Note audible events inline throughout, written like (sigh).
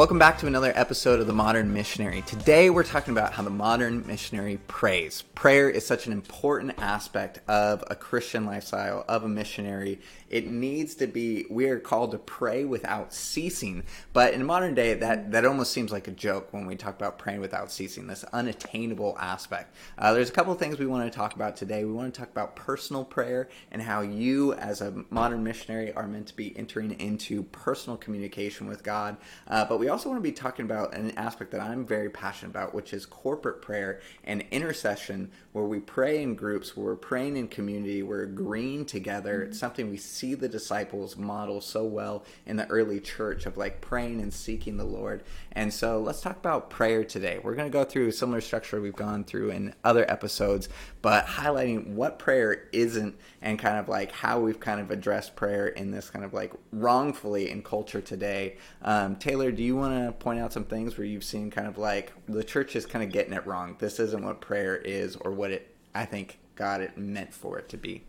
Welcome back to another episode of The Modern Missionary. Today we're talking about how the modern missionary prays. Prayer is such an important aspect of a Christian lifestyle, of a missionary. It needs to be, we are called to pray without ceasing. But in modern day, that, that almost seems like a joke when we talk about praying without ceasing, this unattainable aspect. Uh, there's a couple things we want to talk about today. We want to talk about personal prayer and how you, as a modern missionary, are meant to be entering into personal communication with God. Uh, but we also want to be talking about an aspect that I'm very passionate about, which is corporate prayer and intercession, where we pray in groups, where we're praying in community, we're agreeing together. It's mm-hmm. something we see the disciples model so well in the early church of like praying and seeking the Lord. And so let's talk about prayer today. We're going to go through a similar structure we've gone through in other episodes, but highlighting what prayer isn't and kind of like how we've kind of addressed prayer in this kind of like wrongfully in culture today. Um, Taylor, do you want to point out some things where you've seen kind of like the church is kind of getting it wrong? This isn't what prayer is or what it, I think, God it meant for it to be.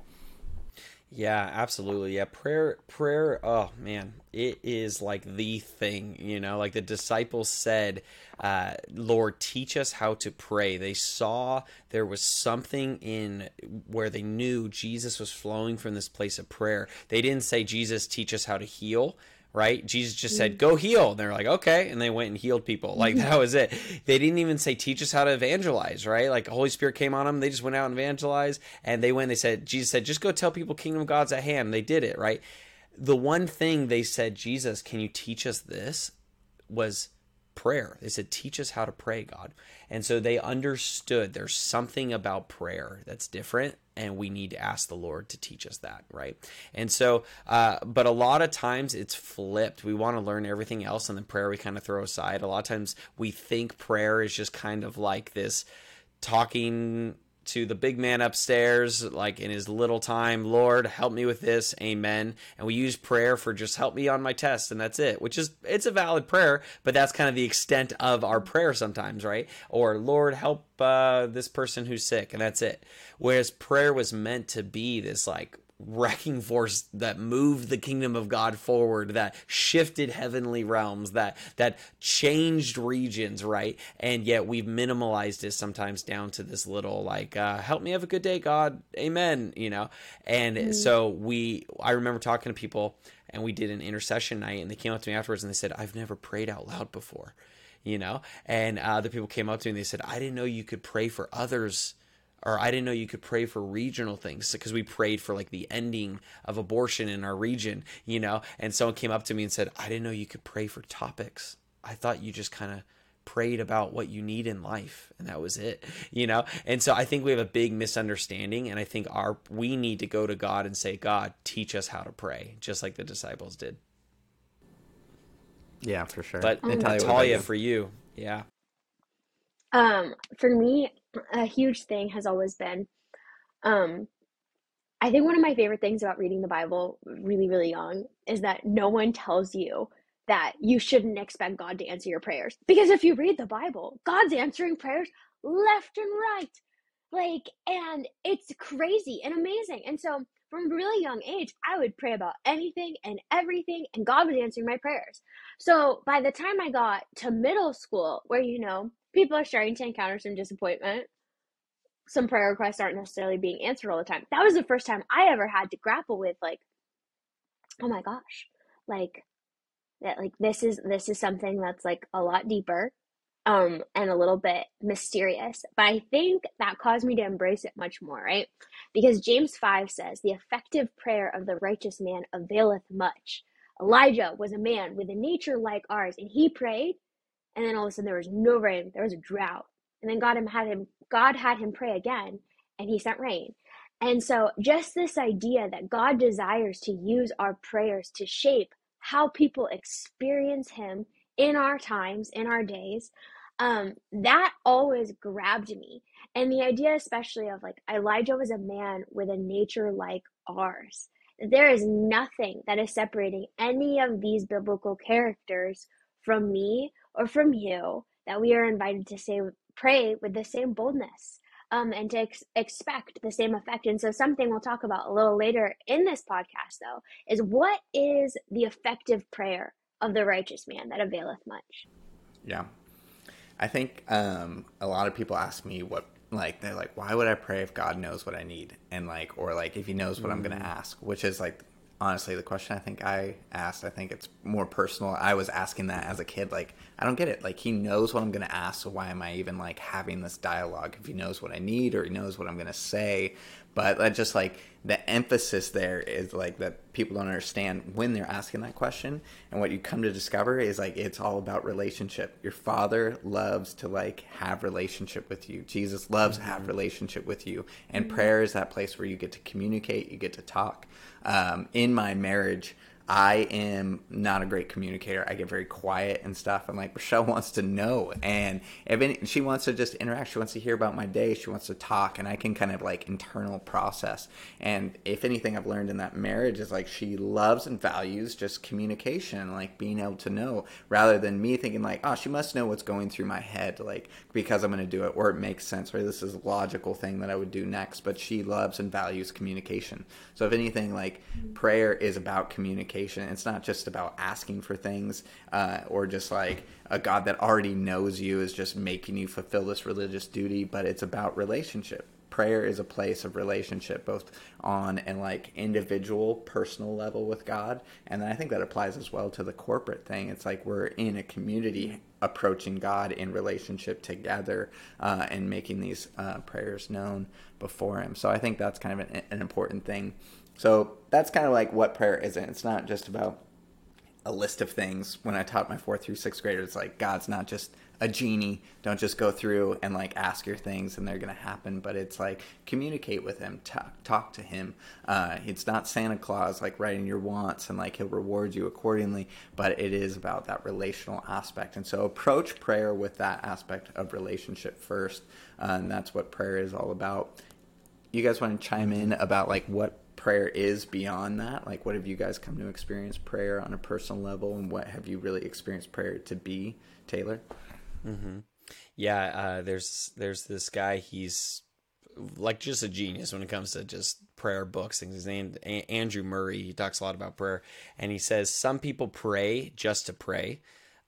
Yeah, absolutely. Yeah, prayer prayer, oh man, it is like the thing, you know, like the disciples said, uh, Lord, teach us how to pray. They saw there was something in where they knew Jesus was flowing from this place of prayer. They didn't say, Jesus, teach us how to heal right? Jesus just said, mm. "Go heal." And they're like, "Okay," and they went and healed people. Like mm-hmm. that was it. They didn't even say, "Teach us how to evangelize," right? Like the Holy Spirit came on them. They just went out and evangelized, and they went. They said, Jesus said, "Just go tell people kingdom of God's at hand." They did it, right? The one thing they said, Jesus, can you teach us this? Was prayer. They said, Teach us how to pray, God. And so they understood there's something about prayer that's different, and we need to ask the Lord to teach us that, right? And so, uh, but a lot of times it's flipped. We want to learn everything else, and then prayer we kind of throw aside. A lot of times we think prayer is just kind of like this talking to the big man upstairs, like in his little time, Lord, help me with this, amen. And we use prayer for just help me on my test, and that's it, which is, it's a valid prayer, but that's kind of the extent of our prayer sometimes, right? Or, Lord, help uh, this person who's sick, and that's it. Whereas prayer was meant to be this, like, wrecking force that moved the kingdom of God forward, that shifted heavenly realms, that that changed regions, right? And yet we've minimalized it sometimes down to this little like, uh, help me have a good day, God, Amen. You know, and mm-hmm. so we, I remember talking to people, and we did an intercession night, and they came up to me afterwards and they said, I've never prayed out loud before, you know, and uh, other people came up to me and they said, I didn't know you could pray for others or I didn't know you could pray for regional things because we prayed for like the ending of abortion in our region, you know. And someone came up to me and said, I didn't know you could pray for topics. I thought you just kind of prayed about what you need in life and that was it you know? And so i think we have a big misunderstanding and i think our we need to go to god and say god teach us how to pray just like the disciples did. Yeah for sure. But um, natalia for you yeah um for me a huge thing has always been um I think one of my favorite things about reading the Bible really, really young is that no one tells you that you shouldn't expect God to answer your prayers. Because if you read the Bible, God's answering prayers left and right. Like, and it's crazy and amazing. And so from a really young age, I would pray about anything and everything, and God was answering my prayers. So by the time I got to middle school, where you know, people are starting to encounter some disappointment. Some prayer requests aren't necessarily being answered all the time. That was the first time I ever had to grapple with like, oh my gosh, like that like this is this is something that's like a lot deeper um and a little bit mysterious but i think that caused me to embrace it much more right because james 5 says the effective prayer of the righteous man availeth much elijah was a man with a nature like ours and he prayed and then all of a sudden there was no rain there was a drought. And then god had him god had him pray again and he sent rain. And so just this idea that god desires to use our prayers to shape how people experience him in our times in our days um that always grabbed me. And the idea especially of like elijah was a man with a nature like ours. There is nothing that is separating any of these biblical characters from me or from you that we are invited to say pray with the same boldness um, and to ex- expect the same effect. And so, something we'll talk about a little later in this podcast, though, is what is the effective prayer of the righteous man that availeth much. Yeah. I think um, a lot of people ask me what like they're like why would I pray if God knows what I need and like or like if he knows what mm. I'm going to ask, which is like honestly the question I think I asked. I think it's more personal. I was asking that as a kid. Like, I don't get it. Like, he knows what I'm going to ask. So why am I even like having this dialogue? If he knows what I need or he knows what I'm going to say, but just like the emphasis there is like that people don't understand when they're asking that question. And what you come to discover is like it's all about relationship. Your father loves to like have relationship with you. Jesus loves mm-hmm. to have relationship with you. And mm-hmm. prayer is that place where you get to communicate you get to talk. Um, in my marriage I am not a great communicator. I get very quiet and stuff. I'm like, Rochelle (laughs) wants to know. And if any, she wants to just interact, she wants to hear about my day, she wants to talk, and I can kind of like internal process. And if anything I've learned in that marriage is like she loves and values just communication, like being able to know, rather than me thinking like, oh, she must know what's going through my head, like because I'm going to do it, or it makes sense, or this is a logical thing that I would do next. But she loves and values communication. So if anything, like prayer is about communication It's not just about asking for things uh, or just like a God that already knows you is just making you fulfill this religious duty, but it's about relationship. Prayer is a place of relationship, both on and like individual, personal level with God, and then I think that applies as well to the corporate thing. It's like we're in a community approaching God in relationship together uh, and making these uh, prayers known before Him. So I think that's kind of an, an important thing so that's kind of like what prayer isn't. It's not just about a list of things. When I taught my fourth through sixth graders, it's like God's not just a genie. Don't just go through and like ask your things and they're gonna happen. But it's like communicate with Him, talk, talk to Him. Uh, it's not Santa Claus like writing your wants and like He'll reward you accordingly. But it is about that relational aspect. And so approach prayer with that aspect of relationship first, uh, and that's what prayer is all about. You guys want to chime in about like what prayer is beyond that? Like, what have you guys come to experience prayer on a personal level, and what have you really experienced prayer to be, Taylor? Mm-hmm. Yeah, uh, there's there's this guy. He's like just a genius when it comes to just prayer books. Things. His name Andrew Murray. He talks a lot about prayer, and he says some people pray just to pray,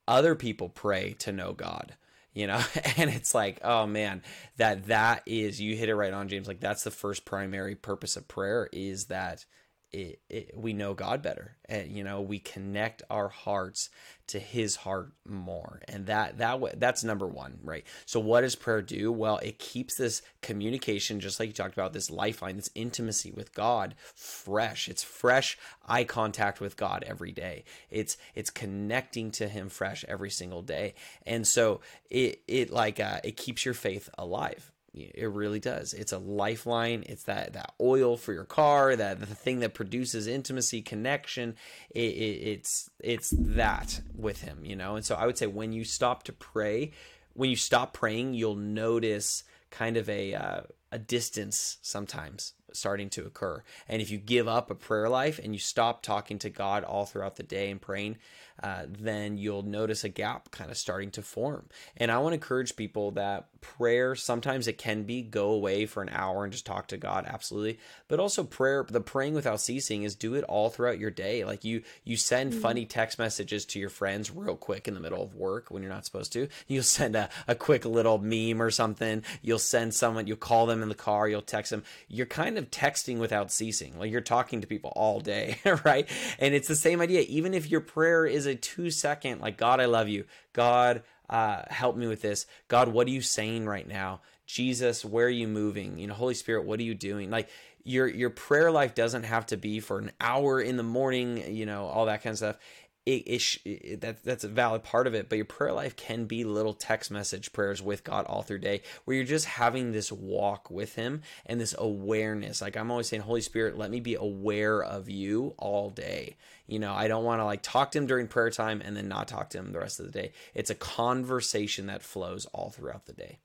other people pray to know God you know (laughs) and it's like oh man that that is you hit it right on james. Like that's the first primary purpose of prayer is that it, it, we know God better, and you know we connect our hearts to His heart more, and that that that's number one, right? So what does prayer do? Well, it keeps this communication, just like you talked about, this lifeline, this intimacy with God, fresh. It's fresh eye contact with God every day. It's it's connecting to Him fresh every single day, and so it it like uh, it keeps your faith alive it really does. It's a lifeline. It's that that oil for your car. That the thing that produces intimacy, connection. It, it, it's it's that with him, you know. And so I would say when you stop to pray, when you stop praying, you'll notice kind of a uh, a distance sometimes starting to occur. And if you give up a prayer life and you stop talking to God all throughout the day and praying, uh, then you'll notice a gap kind of starting to form. And I want to encourage people that prayer sometimes it can be go away for an hour and just talk to God, absolutely. But also prayer, the praying without ceasing is do it all throughout your day. Like you, you send mm-hmm. funny text messages to your friends real quick in the middle of work when you're not supposed to. You'll send a, a quick little meme or something. You'll send someone, you'll call them in the car, you'll text them. You're kind of texting without ceasing. Like you're talking to people all day, (laughs) right? And it's the same idea. Even if your prayer is a two second, like, God, I love you. God, uh, help me with this. God, what are you saying right now? Jesus, where are you moving? You know, Holy Spirit, what are you doing? Like, your your prayer life doesn't have to be for an hour in the morning, you know, all that kind of stuff it, it, it, that that's a valid part of it but your prayer life can be little text message prayers with god all through day where you're just having this walk with him and this awareness. Like i'm always saying holy spirit let me be aware of you all day. You know i don't want to like talk to him during prayer time and then not talk to him the rest of the day. It's a conversation that flows all throughout the day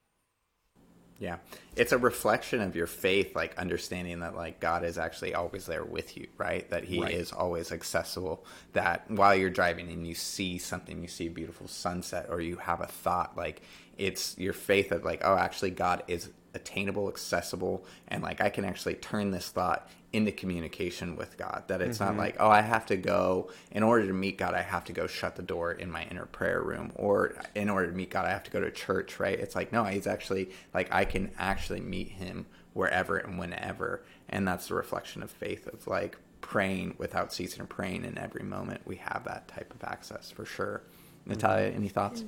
yeah. It's a reflection of your faith, like understanding that like God is actually always there with you, right? That he right. is always accessible. That while you're driving and you see something, you see a beautiful sunset or you have a thought, like it's your faith of like, oh, actually God is attainable, accessible, and like I can actually turn this thought into communication with God. That it's mm-hmm. not like, oh, I have to go, in order to meet God, I have to go shut the door in my inner prayer room. Or in order to meet God, I have to go to church, right? It's like, no, he's actually, like, I can actually meet him wherever and whenever. And that's the reflection of faith of like praying without ceasing or praying in every moment. We have that type of access for sure. Natalia, any thoughts?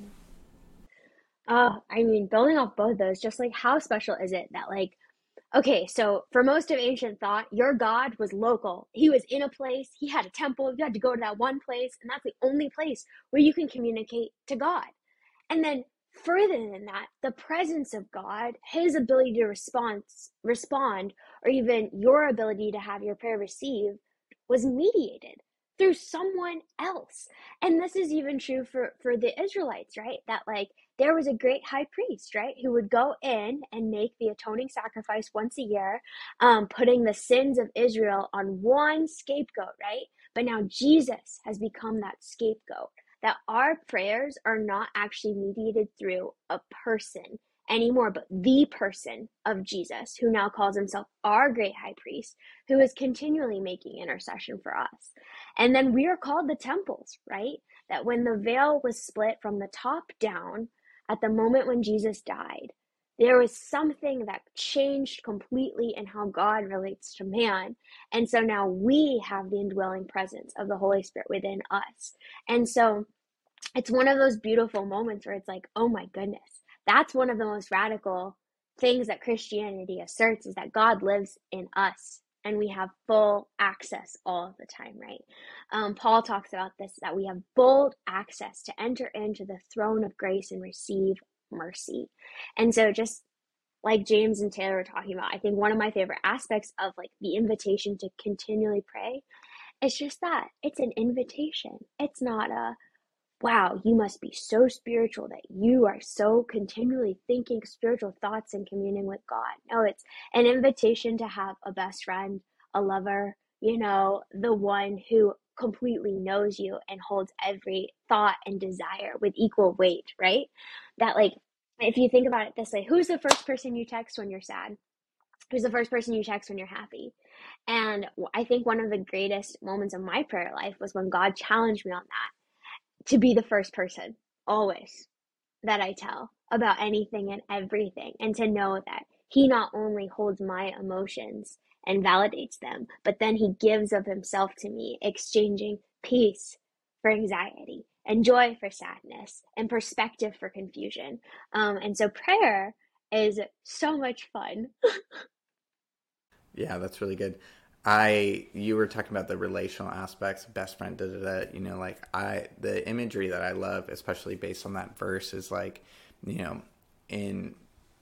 Uh, I mean, building off both of those, just like how special is it that like Okay, so for most of ancient thought, your God was local. He was in a place, he had a temple, you had to go to that one place, and that's the only place where you can communicate to God. And then further than that, the presence of God, his ability to respond, respond, or even your ability to have your prayer received was mediated through someone else. And this is even true for for the Israelites, right? That like there was a great high priest, right, who would go in and make the atoning sacrifice once a year, um, putting the sins of Israel on one scapegoat, right? But now Jesus has become that scapegoat. That our prayers are not actually mediated through a person anymore, but the person of Jesus, who now calls himself our great high priest, who is continually making intercession for us. And then we are called the temples, right? That when the veil was split from the top down, at the moment when Jesus died, there was something that changed completely in how God relates to man. And so now we have the indwelling presence of the Holy Spirit within us. And so it's one of those beautiful moments where it's like, oh my goodness, that's one of the most radical things that Christianity asserts is that God lives in us and we have full access all the time, right? Um, Paul talks about this that we have bold access to enter into the throne of grace and receive mercy. And so, just like James and Taylor were talking about, I think one of my favorite aspects of like the invitation to continually pray is just that it's an invitation. It's not a wow, you must be so spiritual that you are so continually thinking spiritual thoughts and communing with God. No, it's an invitation to have a best friend, a lover, you know, the one who completely knows you and holds every thought and desire with equal weight, right? That, like, if you think about it this way, who's the first person you text when you're sad? Who's the first person you text when you're happy? And I think one of the greatest moments of my prayer life was when God challenged me on that to be the first person always that I tell about anything and everything, and to know that He not only holds my emotions and validates them, but then He gives of Himself to me, exchanging peace for anxiety and joy for sadness and perspective for confusion. Um, and so prayer is so much fun. (laughs) yeah, that's really good. I you were talking about the relational aspects, best friend, da da da. You know, like I the imagery that I love, especially based on that verse, is like, you know, in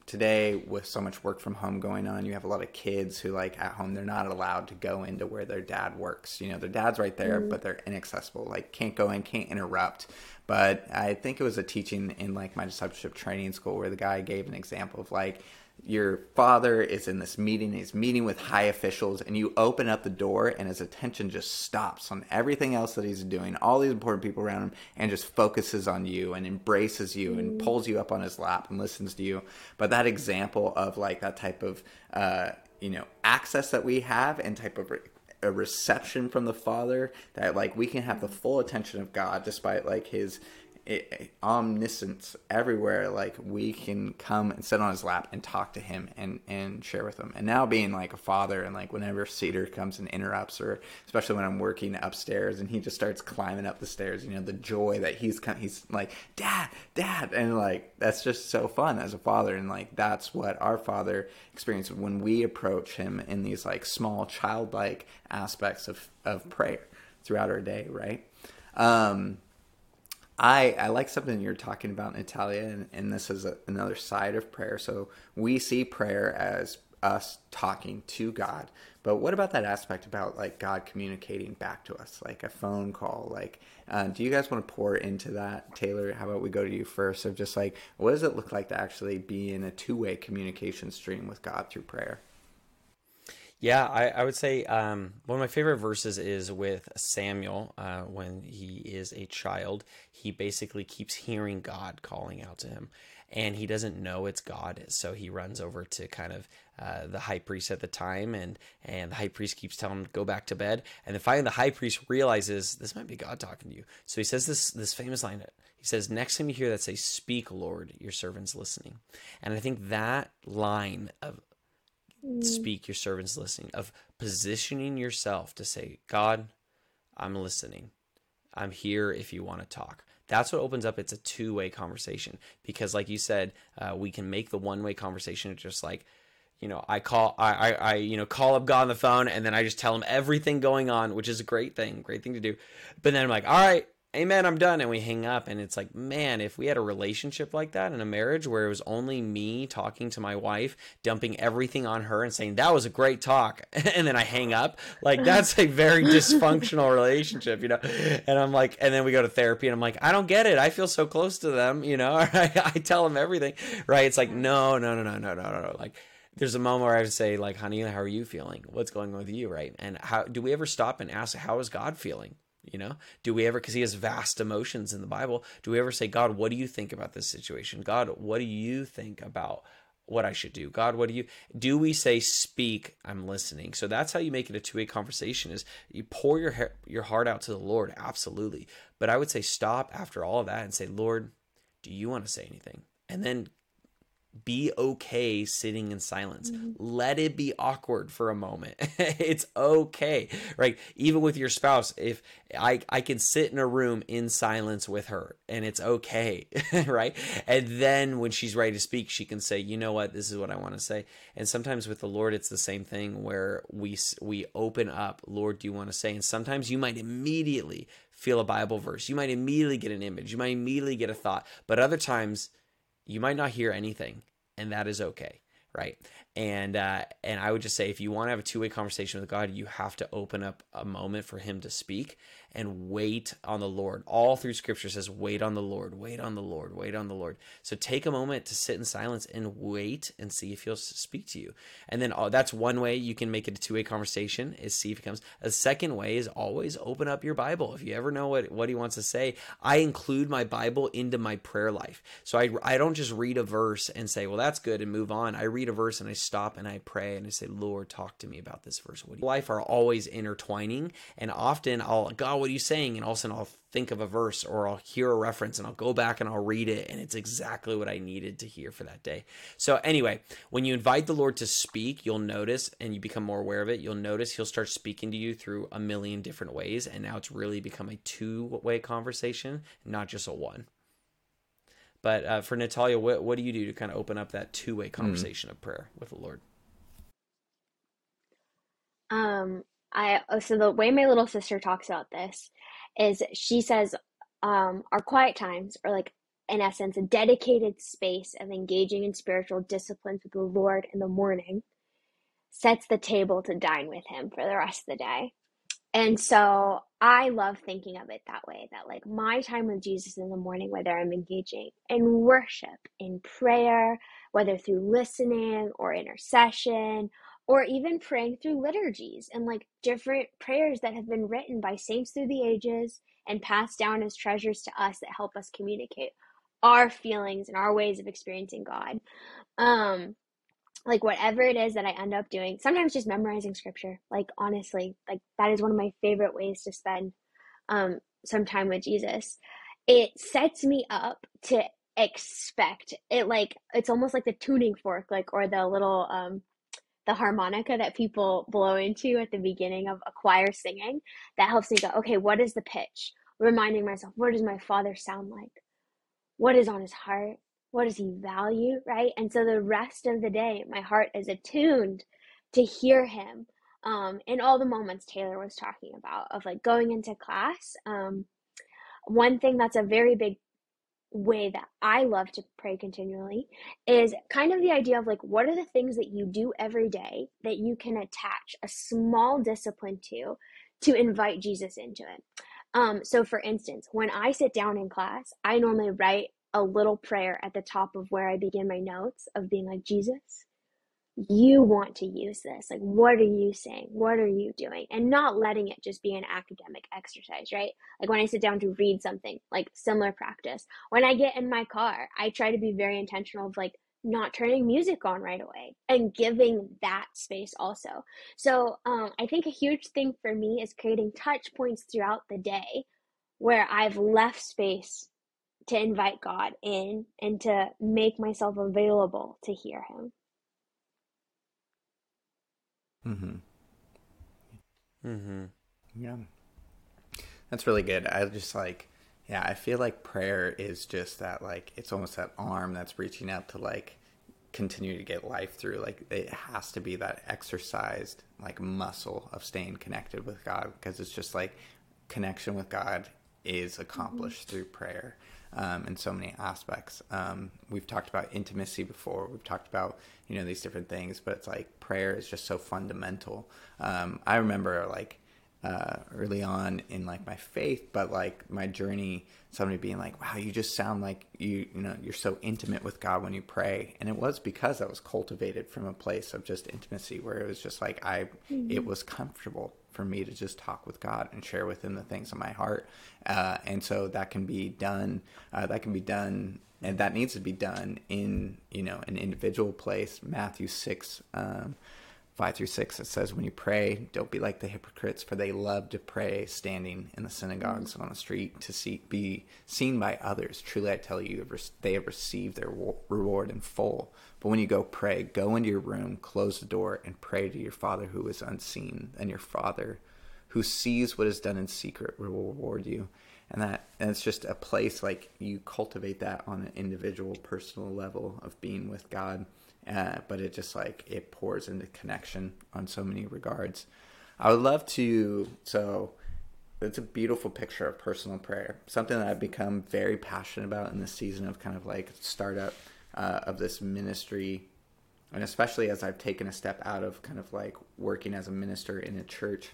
today with so much work from home going on, you have a lot of kids who like at home they're not allowed to go into where their dad works. You know, their dad's right there, mm. but they're inaccessible. Like can't go in, can't interrupt. But I think it was a teaching in like my discipleship training school where the guy gave an example of like your father is in this meeting he's meeting with high officials and you open up the door and his attention just stops on everything else that he's doing all these important people around him and just focuses on you and embraces you and mm. pulls you up on his lap and listens to you but that example of like that type of uh, you know access that we have and type of re- a reception from the father that like we can have the full attention of god despite like his omniscience everywhere like we can come and sit on his lap and talk to him and and share with him. And now being like a father and like whenever cedar comes and interrupts or especially when i'm working upstairs and he just starts climbing up the stairs you know the joy that he's he's like dad dad and like that's just so fun as a father. And like that's what our father experienced when we approach him in these like small childlike aspects of of prayer throughout our day right? Um I, I like something you're talking about, Natalia, and, and this is a, another side of prayer. So we see prayer as us talking to God, but what about that aspect about like God communicating back to us, like a phone call? Like, uh, do you guys want to pour into that, Taylor? How about we go to you first? Of just like, what does it look like to actually be in a two way communication stream with God through prayer? Yeah, I, I would say um, one of my favorite verses is with Samuel uh, when he is a child. He basically keeps hearing God calling out to him, and he doesn't know it's God. So he runs over to kind of uh, the high priest at the time, and and the high priest keeps telling him to go back to bed. And then finally, the high priest realizes this might be God talking to you. So he says this this famous line. He says, "Next time you hear that, say, Speak, Lord, your servant's listening." And I think that line of Mm. speak your servants listening of positioning yourself to say god i'm listening. I'm here if you want to talk. That's what opens up it's a two-way conversation because like you said uh, we can make the one-way conversation just like you know i call I, I i you know call up god on the phone and then i just tell him everything going on which is a great thing great thing to do. But then i'm like all right amen i'm done. And we hang up. And it's like man if we had a relationship like that in a marriage where it was only me talking to my wife dumping everything on her and saying that was a great talk (laughs) and then i hang up like that's a very (laughs) dysfunctional relationship you know? And i'm like and then we go to therapy and i'm like i don't get it. I feel so close to them you know? (laughs) I, I tell them everything right? It's like no no no no no no no. Like there's a moment where I would say, like, honey, how are you feeling? What's going on with you, right? And how do we ever stop and ask, how is God feeling? You know, do we ever, because he has vast emotions in the Bible, do we ever say, God, what do you think about this situation? God, what do you think about what I should do? God, what do you, do we say, speak, I'm listening? So that's how you make it a two way conversation is you pour your, your heart out to the Lord. Absolutely. But I would say, stop after all of that and say, Lord, do you want to say anything? And then be okay sitting in silence. Mm-hmm. Let it be awkward for a moment. (laughs) it's okay. Right? Even with your spouse, if I I can sit in a room in silence with her and it's okay, (laughs) right? And then when she's ready to speak, she can say, "You know what? This is what I want to say." And sometimes with the Lord it's the same thing where we we open up, "Lord, do you want to say?" And sometimes you might immediately feel a Bible verse. You might immediately get an image. You might immediately get a thought. But other times you might not hear anything and that is okay right? And uh, and i would just say if you want to have a two-way conversation with god you have to open up a moment for him to speak and wait on the lord. All through scripture says wait on the lord wait on the lord wait on the lord. So take a moment to sit in silence and wait and see if he'll speak to you. And then uh, that's one way you can make it a two-way conversation is see if he comes. A second way is always open up your bible. If you ever know what, what he wants to say i include my bible into my prayer life. So I, I don't just read a verse and say well that's good and move on. I read a verse and i stop and i pray and i say lord talk to me about this verse. What do you-" life are always intertwining and often i'll god what are you saying and all of a sudden i'll think of a verse or I'll hear a reference and I'll go back and I'll read it and it's exactly what I needed to hear for that day. So anyway, when you invite the Lord to speak, you'll notice and you become more aware of it, you'll notice he'll start speaking to you through a million different ways and now it's really become a two-way conversation, not just a one. But uh, for Natalia, what, what do you do to kind of open up that two-way conversation of prayer with the Lord? Um, I oh, so the way my little sister talks about this is she says, um, our quiet times are like, in essence, a dedicated space of engaging in spiritual disciplines with the Lord in the morning sets the table to dine with Him for the rest of the day. And so I love thinking of it that way that like my time with Jesus in the morning, whether I'm engaging in worship, in prayer, whether through listening or intercession, or even praying through liturgies and like different prayers that have been written by saints through the ages and passed down as treasures to us that help us communicate our feelings and our ways of experiencing God. Um, like whatever it is that I end up doing, sometimes just memorizing scripture. Like honestly, like that is one of my favorite ways to spend um some time with Jesus. It sets me up to expect it like it's almost like the tuning fork like or the little um the harmonica that people blow into at the beginning of a choir singing that helps me go okay what is the pitch? Reminding myself what does my father sound like? What is on his heart? What does he value right? And so the rest of the day my heart is attuned to hear him um in all the moments taylor was talking about of like going into class. Um one thing that's a very big way that I love to pray continually is kind of the idea of like, what are the things that you do every day that you can attach a small discipline to to invite Jesus into it? Um, so, for instance, when I sit down in class, I normally write a little prayer at the top of where I begin my notes of being like, Jesus, you want to use this. Like, what are you saying? What are you doing? And not letting it just be an academic exercise, right? Like, when I sit down to read something, like similar practice. When I get in my car, I try to be very intentional of like, not turning music on right away and giving that space also. So, um, I think a huge thing for me is creating touch points throughout the day where I've left space to invite God in and to make myself available to hear Him. Mm-hmm. Mm-hmm. Yeah. That's really good. I just like, yeah, I feel like prayer is just that, like, it's almost that arm that's reaching out to, like, continue to get life through. Like, it has to be that exercised, like, muscle of staying connected with God because it's just like connection with God is accomplished mm-hmm. through prayer um, in so many aspects. Um, we've talked about intimacy before. We've talked about you know these different things, but it's like prayer is just so fundamental. Um, I remember like uh, early on in like my faith, but like my journey, somebody being like, "Wow, you just sound like you you know you're so intimate with God when you pray," and it was because I was cultivated from a place of just intimacy, where it was just like I, mm-hmm. it was comfortable for me to just talk with God and share with Him the things in my heart, uh, and so that can be done. Uh, that can be done, and that needs to be done in you know an individual place. Matthew six. Um, 5 through 6 it says when you pray don't be like the hypocrites for they love to pray standing in the synagogues mm-hmm. on the street to see, be seen by others. Truly i tell you they have received their reward in full. But when you go pray go into your room close the door and pray to your father who is unseen and your father who sees what is done in secret will reward you. And that and it's just a place like you cultivate that on an individual personal level of being with god uh, but it just like it pours into connection on so many regards. I would love to. So it's a beautiful picture of personal prayer, something that I've become very passionate about in this season of kind of like startup uh, of this ministry, and especially as I've taken a step out of kind of like working as a minister in a church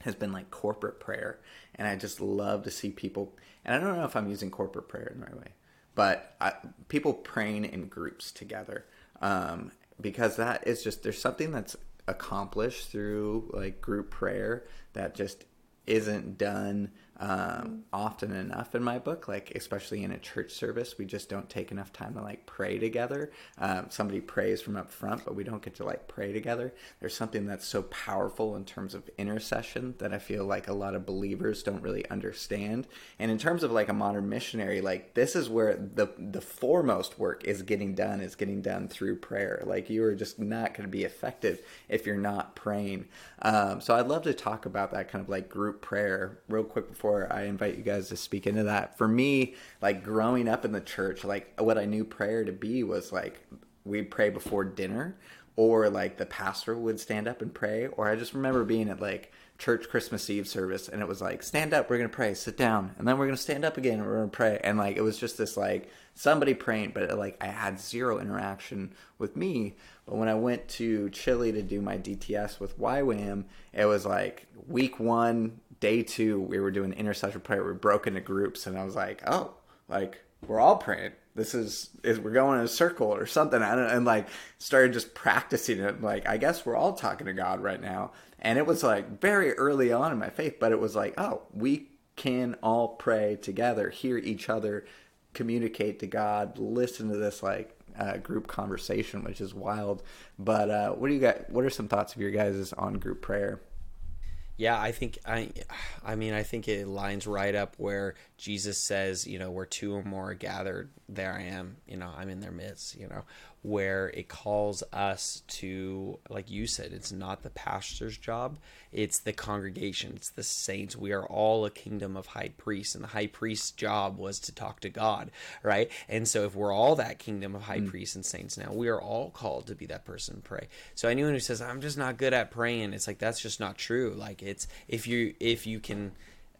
has been like corporate prayer and i just love to see people and i don't know if i'm using corporate prayer in the right way but I, people praying in groups together um, because that is just there's something that's accomplished through like group prayer that just isn't done um, often enough in my book like especially in a church service we just don't take enough time to like pray together. Um, somebody prays from up front but we don't get to like pray together. There's something that's so powerful in terms of intercession that i feel like a lot of believers don't really understand. And in terms of like a modern missionary like this is where the the foremost work is getting done is getting done through prayer. Like you are just not going to be effective if you're not praying. Um, so i'd love to talk about that kind of like group prayer real quick before before I invite you guys to speak into that. For me, like growing up in the church, like what I knew prayer to be was like we'd pray before dinner or like the pastor would stand up and pray or I just remember being at like church Christmas Eve service and it was like stand up, we're going to pray, sit down, and then we're going to stand up again and we're going to pray and like it was just this like somebody praying but it, like I had zero interaction with me. But when I went to Chile to do my DTS with YWAM, it was like week 1 day two, we were doing intercession prayer. We broke into groups, and I was like, oh, like we're all praying. This is, is we're going in a circle or something. And, and like started just practicing it. Like I guess we're all talking to God right now. And it was like very early on in my faith, but it was like, oh, we can all pray together, hear each other, communicate to God, listen to this like uh, group conversation, which is wild. But uh, what do you got? What are some thoughts of your guys on group prayer? Yeah, I think I I mean I think it lines right up where Jesus says, you know, where two or more are gathered, there I am, you know, I'm in their midst, you know, where it calls us to, like you said, it's not the pastor's job, it's the congregation, it's the saints. We are all a kingdom of high priests, and the high priest's job was to talk to God, right? And so if we're all that kingdom of high mm. priests and saints now, we are all called to be that person pray. So anyone who says, I'm just not good at praying, it's like that's just not true. Like it's if you if you can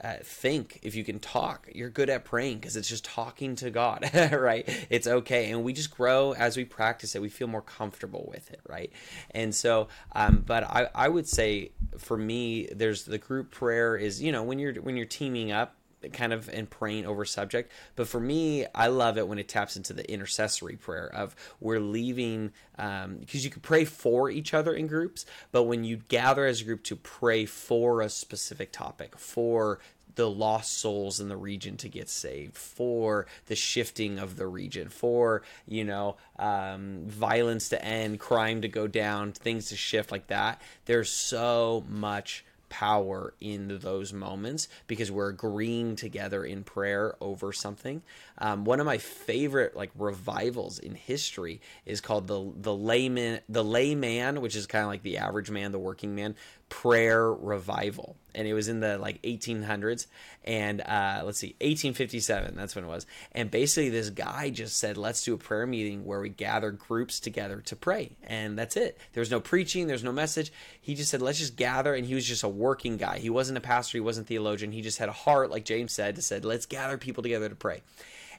uh, think if you can talk you're good at praying because it's just talking to god (laughs) right? It's okay. And we just grow as we practice it. We feel more comfortable with it right? And so um, but I, I would say for me there's the group prayer is you know when you're when you're teaming up kind of and praying over subject. But for me, I love it when it taps into the intercessory prayer of we're leaving because um, you can pray for each other in groups, but when you gather as a group to pray for a specific topic, for the lost souls in the region to get saved, for the shifting of the region, for you know um, violence to end, crime to go down, things to shift like that. There's so much power in those moments because we're agreeing together in prayer over something. Um, one of my favorite like revivals in history is called the the layman the layman, which is kind of like the average man, the working man prayer revival. And it was in the like 1800s and uh, let's see 1857 that's when it was. And basically this guy just said let's do a prayer meeting where we gather groups together to pray. And that's it. There's no preaching there's no message. He just said let's just gather and he was just a working guy. He wasn't a pastor he wasn't a theologian. He just had a heart like james said to said let's gather people together to pray.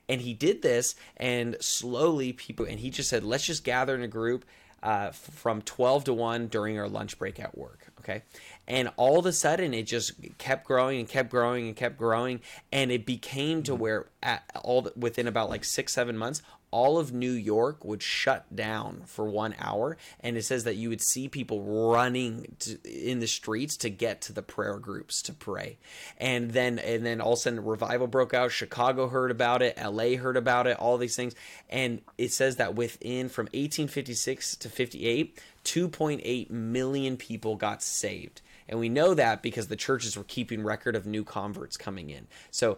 And he did this and slowly people and he just said let's just gather in a group uh, from 12 to 1 during our lunch break at work. Okay. And all of a sudden, it just kept growing and kept growing and kept growing. And it became to mm-hmm. where, at all within about like six, seven months, all of New York would shut down for one hour. And it says that you would see people running to, in the streets to get to the prayer groups to pray. And then, and then all of a sudden, revival broke out. Chicago heard about it. LA heard about it. All these things. And it says that within from 1856 to 58, 2.8 million people got saved. And we know that because the churches were keeping record of new converts coming in. So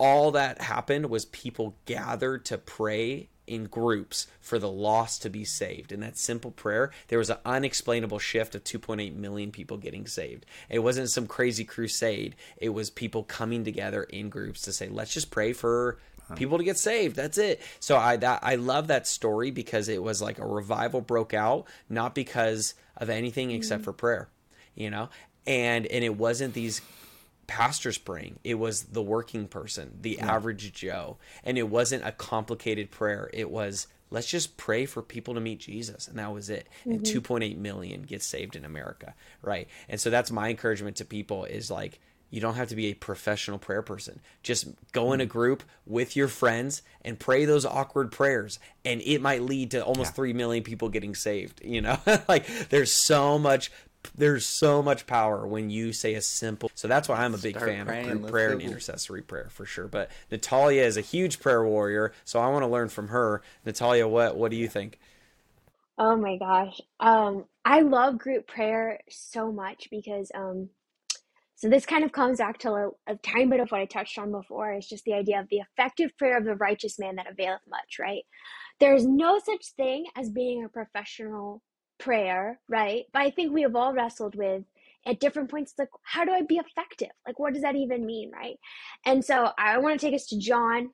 all that happened was people gathered to pray in groups for the lost to be saved. In that simple prayer, there was an unexplainable shift of 2.8 million people getting saved. It wasn't some crazy crusade, it was people coming together in groups to say, let's just pray for people to get saved. That's it. So I that I love that story because it was like a revival broke out, not because of anything except mm-hmm. for prayer, you know? And and it wasn't these pastors praying. It was the working person, the yeah. average Joe. And it wasn't a complicated prayer. It was let's just pray for people to meet Jesus. And that was it. Mm-hmm. And 2.8 million get saved in America, right? And so that's my encouragement to people is like you don't have to be a professional prayer person. Just go in a mm-hmm. group with your friends and pray those awkward prayers and it might lead to almost yeah. 3 million people getting saved, you know? (laughs) like there's so much there's so much power when you say a simple. So that's why I'm a big Start fan praying. of group prayer and intercessory prayer for sure. But Natalia is a huge prayer warrior, so I want to learn from her. Natalia, what what do you think? Oh my gosh. Um I love group prayer so much because um so this kind of comes back to a, a tiny bit of what I touched on before. Is just the idea of the effective prayer of the righteous man that availeth much, right? There's no such thing as being a professional prayer, right? But I think we have all wrestled with at different points like how do I be effective? Like what does that even mean, right? And so I want to take us to John,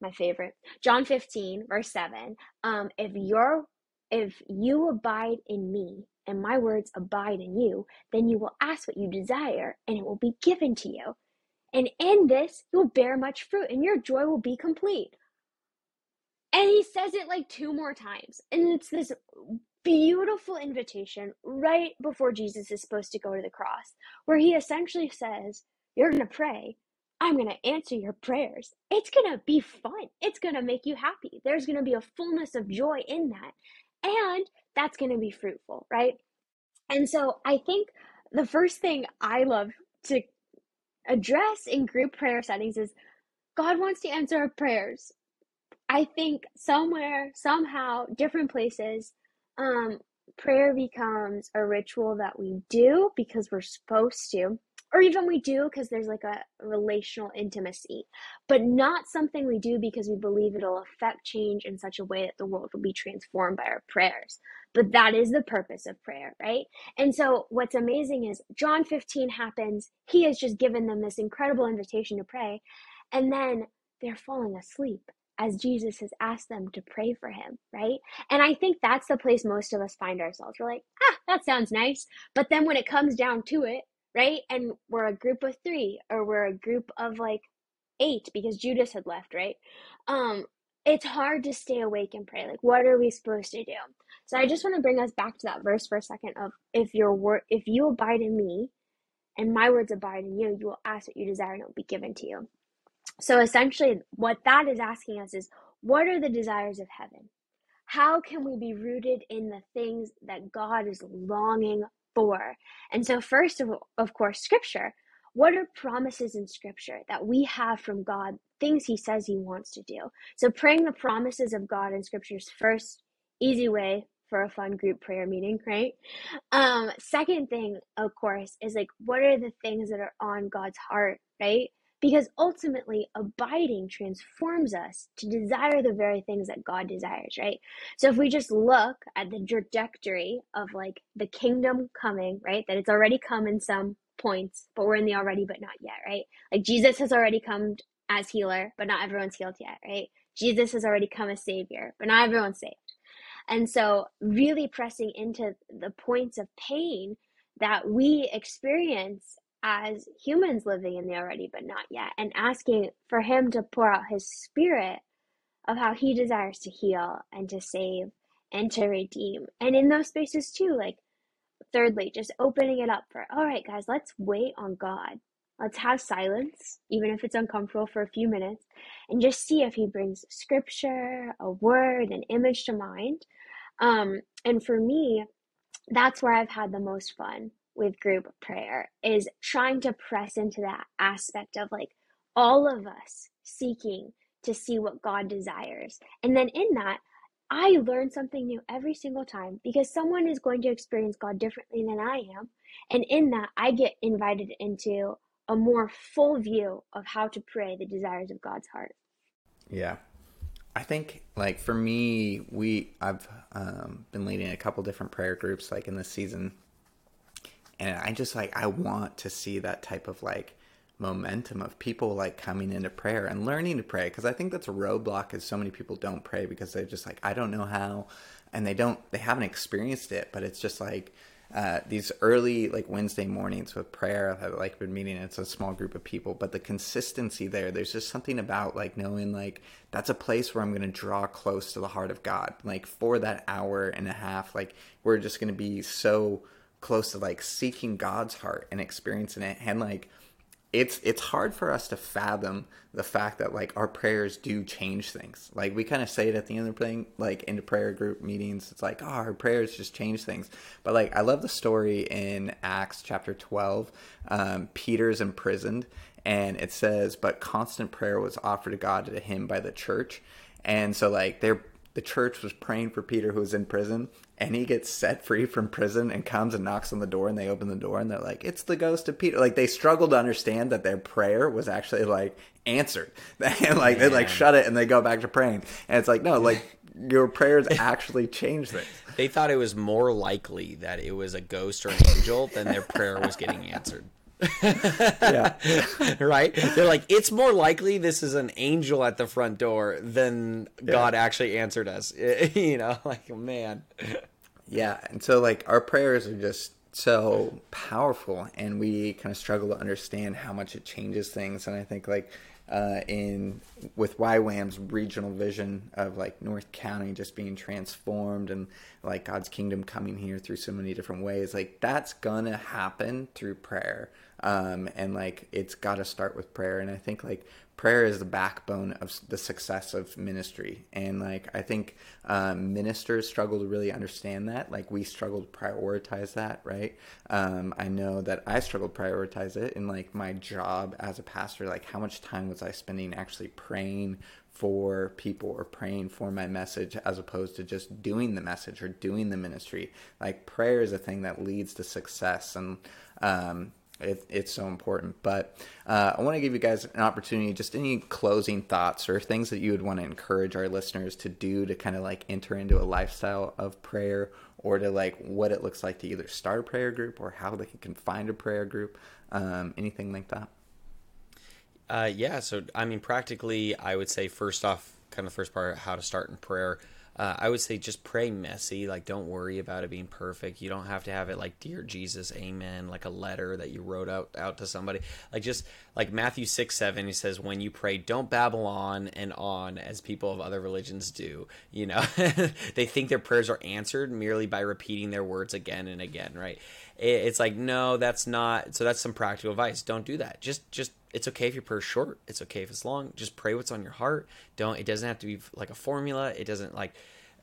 my favorite. John 15, verse 7. Um if you're if you abide in me and my words abide in you, then you will ask what you desire and it will be given to you. And in this, you'll bear much fruit and your joy will be complete. And he says it like two more times. And it's this beautiful invitation right before Jesus is supposed to go to the cross, where he essentially says, You're going to pray. I'm going to answer your prayers. It's going to be fun. It's going to make you happy. There's going to be a fullness of joy in that. And that's going to be fruitful, right? And so I think the first thing I love to address in group prayer settings is God wants to answer our prayers. I think somewhere, somehow, different places, um, prayer becomes a ritual that we do because we're supposed to, or even we do because there's like a relational intimacy, but not something we do because we believe it'll affect change in such a way that the world will be transformed by our prayers. But that is the purpose of prayer, right? And so what's amazing is John 15 happens. He has just given them this incredible invitation to pray, and then they're falling asleep as Jesus has asked them to pray for him, right? And I think that's the place most of us find ourselves. We're like, ah, that sounds nice. But then when it comes down to it, right? And we're a group of three, or we're a group of like eight because Judas had left, right? Um, it's hard to stay awake and pray. Like, what are we supposed to do? So I just want to bring us back to that verse for a second of if your word, if you abide in me and my words abide in you, you will ask what you desire and it will be given to you. So essentially, what that is asking us is what are the desires of heaven? How can we be rooted in the things that God is longing for? And so, first of, of course, scripture. What are promises in scripture that we have from God, things He says He wants to do? So, praying the promises of God in scripture's first easy way for a fun group prayer meeting, right? Um, second thing, of course, is like what are the things that are on God's heart, right? Because ultimately, abiding transforms us to desire the very things that God desires, right? So if we just look at the trajectory of like the kingdom coming, right? That it's already come in some points, but we're in the already but not yet, right? Like Jesus has already come as healer, but not everyone's healed yet, right? Jesus has already come as savior, but not everyone's saved. And so, really pressing into the points of pain that we experience as humans living in the already but not yet, and asking for Him to pour out His Spirit of how He desires to heal and to save and to redeem. And in those spaces, too, like, thirdly, just opening it up for, all right, guys, let's wait on God. Let's have silence, even if it's uncomfortable for a few minutes, and just see if He brings scripture, a word, an image to mind. Um, and for me, that's where I've had the most fun with group prayer is trying to press into that aspect of like all of us seeking to see what God desires. And then in that, I learn something new every single time because someone is going to experience God differently than I am. And in that, I get invited into a more full view of how to pray the desires of God's heart. Yeah. I think like for me, we I've um, been leading a couple different prayer groups like in this season, and I just like I want to see that type of like momentum of people like coming into prayer and learning to pray because I think that's a roadblock is so many people don't pray because they're just like I don't know how and they don't they haven't experienced it but it's just like uh, these early like Wednesday mornings with prayer I've like been meeting it's a small group of people but the consistency there there's just something about like knowing like that's a place where I'm going to draw close to the heart of God. Like for that hour and a half like we're just going to be so close to like seeking God's heart and experiencing it and like it's it's hard for us to fathom the fact that like our prayers do change things. Like we kind of say it at the end of thing, like into prayer group meetings. It's like, oh, our prayers just change things. But like I love the story in Acts chapter twelve. Um, Peter's imprisoned, and it says, but constant prayer was offered to God to him by the church. And so like they're the church was praying for Peter who was in prison and he gets set free from prison and comes and knocks on the door and they open the door and they're like it's the ghost of Peter. Like they struggle to understand that their prayer was actually like answered. (laughs) And like they like shut it and they go back to praying. And it's like no like your prayers (laughs) actually changed things they thought it was more likely that it was a ghost or an angel than their prayer was getting answered yeah. right? They're like, it's more likely this is an angel at the front door than yeah. God actually answered us. (laughs) you know, like, man. Yeah. And so, like, our prayers are just so powerful, and we kind of struggle to understand how much it changes things. And I think, like, uh, in with YWAM's regional vision of like North County just being transformed and like God's kingdom coming here through so many different ways, like that's gonna happen through prayer um, and like it's got to start with prayer. And i think like prayer is the backbone of the success of ministry. And like i think um, ministers struggle to really understand that. Like we struggle to prioritize that right? Um, i know that i struggle to prioritize it in like my job as a pastor. Like how much time was i spending actually praying for people or praying for my message as opposed to just doing the message or doing the ministry? Like prayer is a thing that leads to success. And um, it, it's so important. But uh, I want to give you guys an opportunity, just any closing thoughts or things that you would want to encourage our listeners to do to kind of like enter into a lifestyle of prayer or to like what it looks like to either start a prayer group or how they can find a prayer group, um, anything like that. Uh, yeah. So, I mean, practically, I would say first off, kind of the first part, how to start in prayer uh, I would say just pray messy. Like, don't worry about it being perfect. You don't have to have it like "Dear Jesus, Amen," like a letter that you wrote out out to somebody. Like, just like Matthew six seven, he says, "When you pray, don't babble on and on as people of other religions do." You know, (laughs) they think their prayers are answered merely by repeating their words again and again, right? It's like no that's not so that's some practical advice. Don't do that. Just just it's okay if your prayer's short. It's okay if it's long. Just pray what's on your heart. Don't it doesn't have to be like a formula. It doesn't like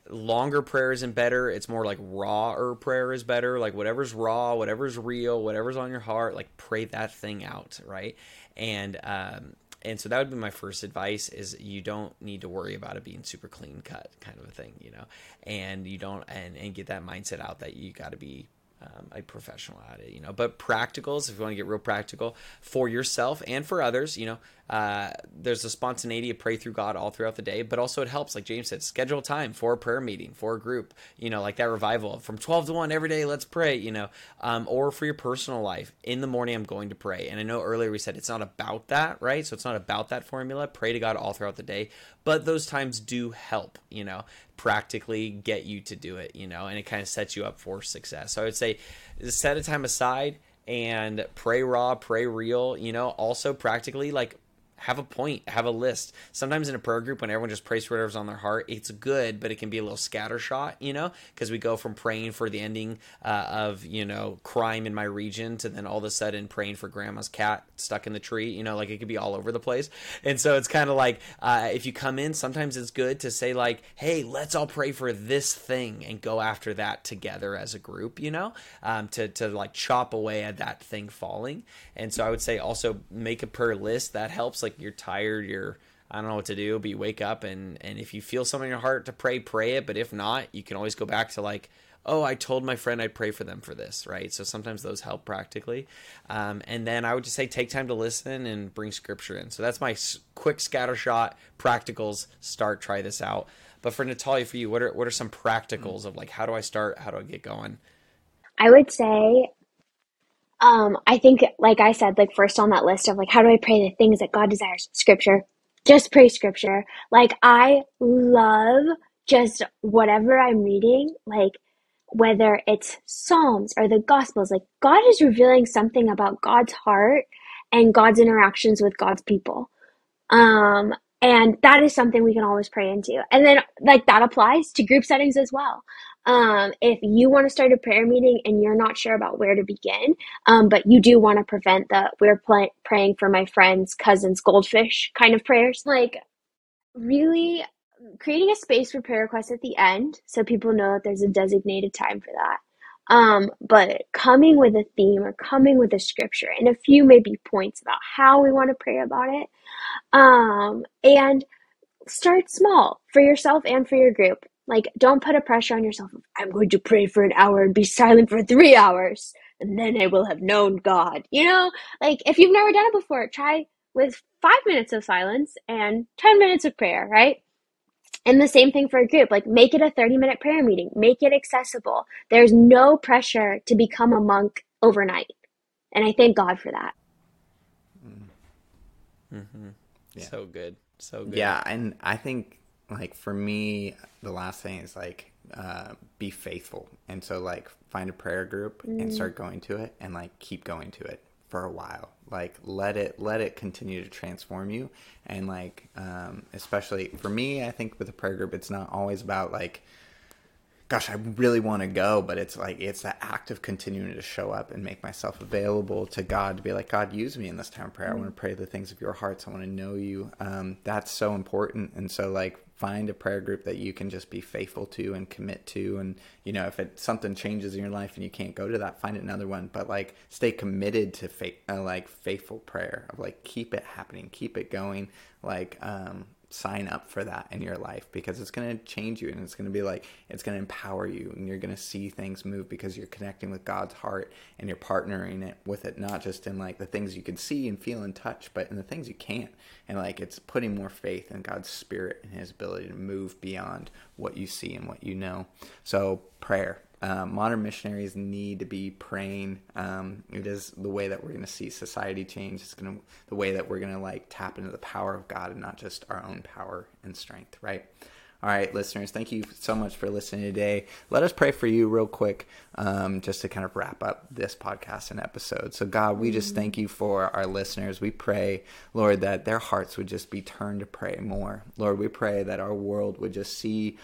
longer prayer isn't better. It's more like rawer prayer is better. Like whatever's raw whatever's real whatever's on your heart like pray that thing out right? And um and so that would be my first advice is you don't need to worry about it being super clean cut kind of a thing you know? And you don't and, and get that mindset out that you got to be um, a professional at it, you know. But practicals, if you want to get real practical for yourself and for others, you know, uh, there's a spontaneity of pray through God all throughout the day, but also it helps, like James said, schedule time for a prayer meeting, for a group, you know, like that revival from 12 to 1 every day, let's pray, you know, um, or for your personal life. In the morning, I'm going to pray. And I know earlier we said it's not about that, right? So it's not about that formula. Pray to God all throughout the day, but those times do help, you know, practically get you to do it, you know, and it kind of sets you up for success. So I would say set a time aside and pray raw, pray real, you know, also practically like have a point, have a list. Sometimes in a prayer group, when everyone just prays for whatever's on their heart, it's good, but it can be a little scattershot, you know, because we go from praying for the ending uh, of, you know, crime in my region to then all of a sudden praying for grandma's cat stuck in the tree, you know, like it could be all over the place. And so it's kind of like uh, if you come in, sometimes it's good to say, like, hey, let's all pray for this thing and go after that together as a group, you know, um, to, to like chop away at that thing falling. And so I would say also make a prayer list that helps. Like, like you're tired, you're I don't know what to do, but you wake up and and if you feel something in your heart to pray, pray it. But if not, you can always go back to like, oh, I told my friend I'd pray for them for this, right? So sometimes those help practically. Um, and then I would just say take time to listen and bring scripture in. So that's my quick scatter shot practicals. Start, try this out. But for Natalia, for you, what are what are some practicals of like how do I start? How do I get going? I would say um, I think, like I said, like first on that list of like, how do I pray the things that God desires? Scripture. Just pray scripture. Like, I love just whatever I'm reading, like, whether it's Psalms or the Gospels, like, God is revealing something about God's heart and God's interactions with God's people. Um, and that is something we can always pray into. And then, like, that applies to group settings as well. Um, if you want to start a prayer meeting and you're not sure about where to begin, um, but you do want to prevent the we're play- praying for my friend's cousin's goldfish kind of prayers, like really creating a space for prayer requests at the end so people know that there's a designated time for that. Um, but coming with a theme or coming with a scripture and a few maybe points about how we want to pray about it. Um, and start small for yourself and for your group. Like, don't put a pressure on yourself. I'm going to pray for an hour and be silent for three hours, and then I will have known God. You know, like if you've never done it before, try with five minutes of silence and 10 minutes of prayer, right? And the same thing for a group. Like, make it a 30 minute prayer meeting, make it accessible. There's no pressure to become a monk overnight. And I thank God for that. Mm-hmm. Yeah. So good. So good. Yeah. And I think like for me the last thing is like uh, be faithful and so like find a prayer group mm. and start going to it and like keep going to it for a while like let it let it continue to transform you and like um, especially for me i think with a prayer group it's not always about like gosh, I really want to go, but it's like it's that act of continuing to show up and make myself available to God to be like, God, use me in this time of prayer. I want to pray the things of your hearts. I want to know you. Um, that's so important. And so, like, find a prayer group that you can just be faithful to and commit to. And you know, if it something changes in your life and you can't go to that, find another one. But like, stay committed to faith, uh, like faithful prayer. Of like, keep it happening, keep it going. Like, um, sign up for that in your life because it's going to change you and it's going to be like it's going to empower you and you're going to see things move because you're connecting with God's heart and you're partnering it with it not just in like the things you can see and feel and touch but in the things you can't. And like it's putting more faith in God's spirit and his ability to move beyond what you see and what you know. So prayer uh, modern missionaries need to be praying. Um, it is the way that we're going to see society change. It's going to the way that we're going to like tap into the power of God and not just our own power and strength. Right. All right, listeners, thank you so much for listening today. Let us pray for you real quick, um, just to kind of wrap up this podcast and episode. So, God, we just thank you for our listeners. We pray, Lord, that their hearts would just be turned to pray more. Lord, we pray that our world would just see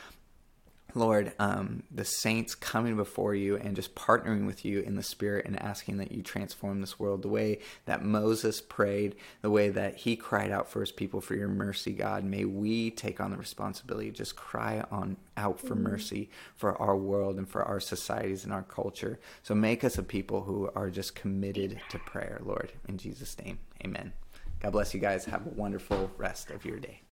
Lord, um, the saints coming before you and just partnering with you in the Spirit and asking that you transform this world the way that Moses prayed, the way that he cried out for his people for your mercy, God. May we take on the responsibility just cry on out for mm-hmm. mercy for our world and for our societies and our culture. So make us a people who are just committed to prayer, Lord. In Jesus' name, amen. God bless you guys. Have a wonderful rest of your day.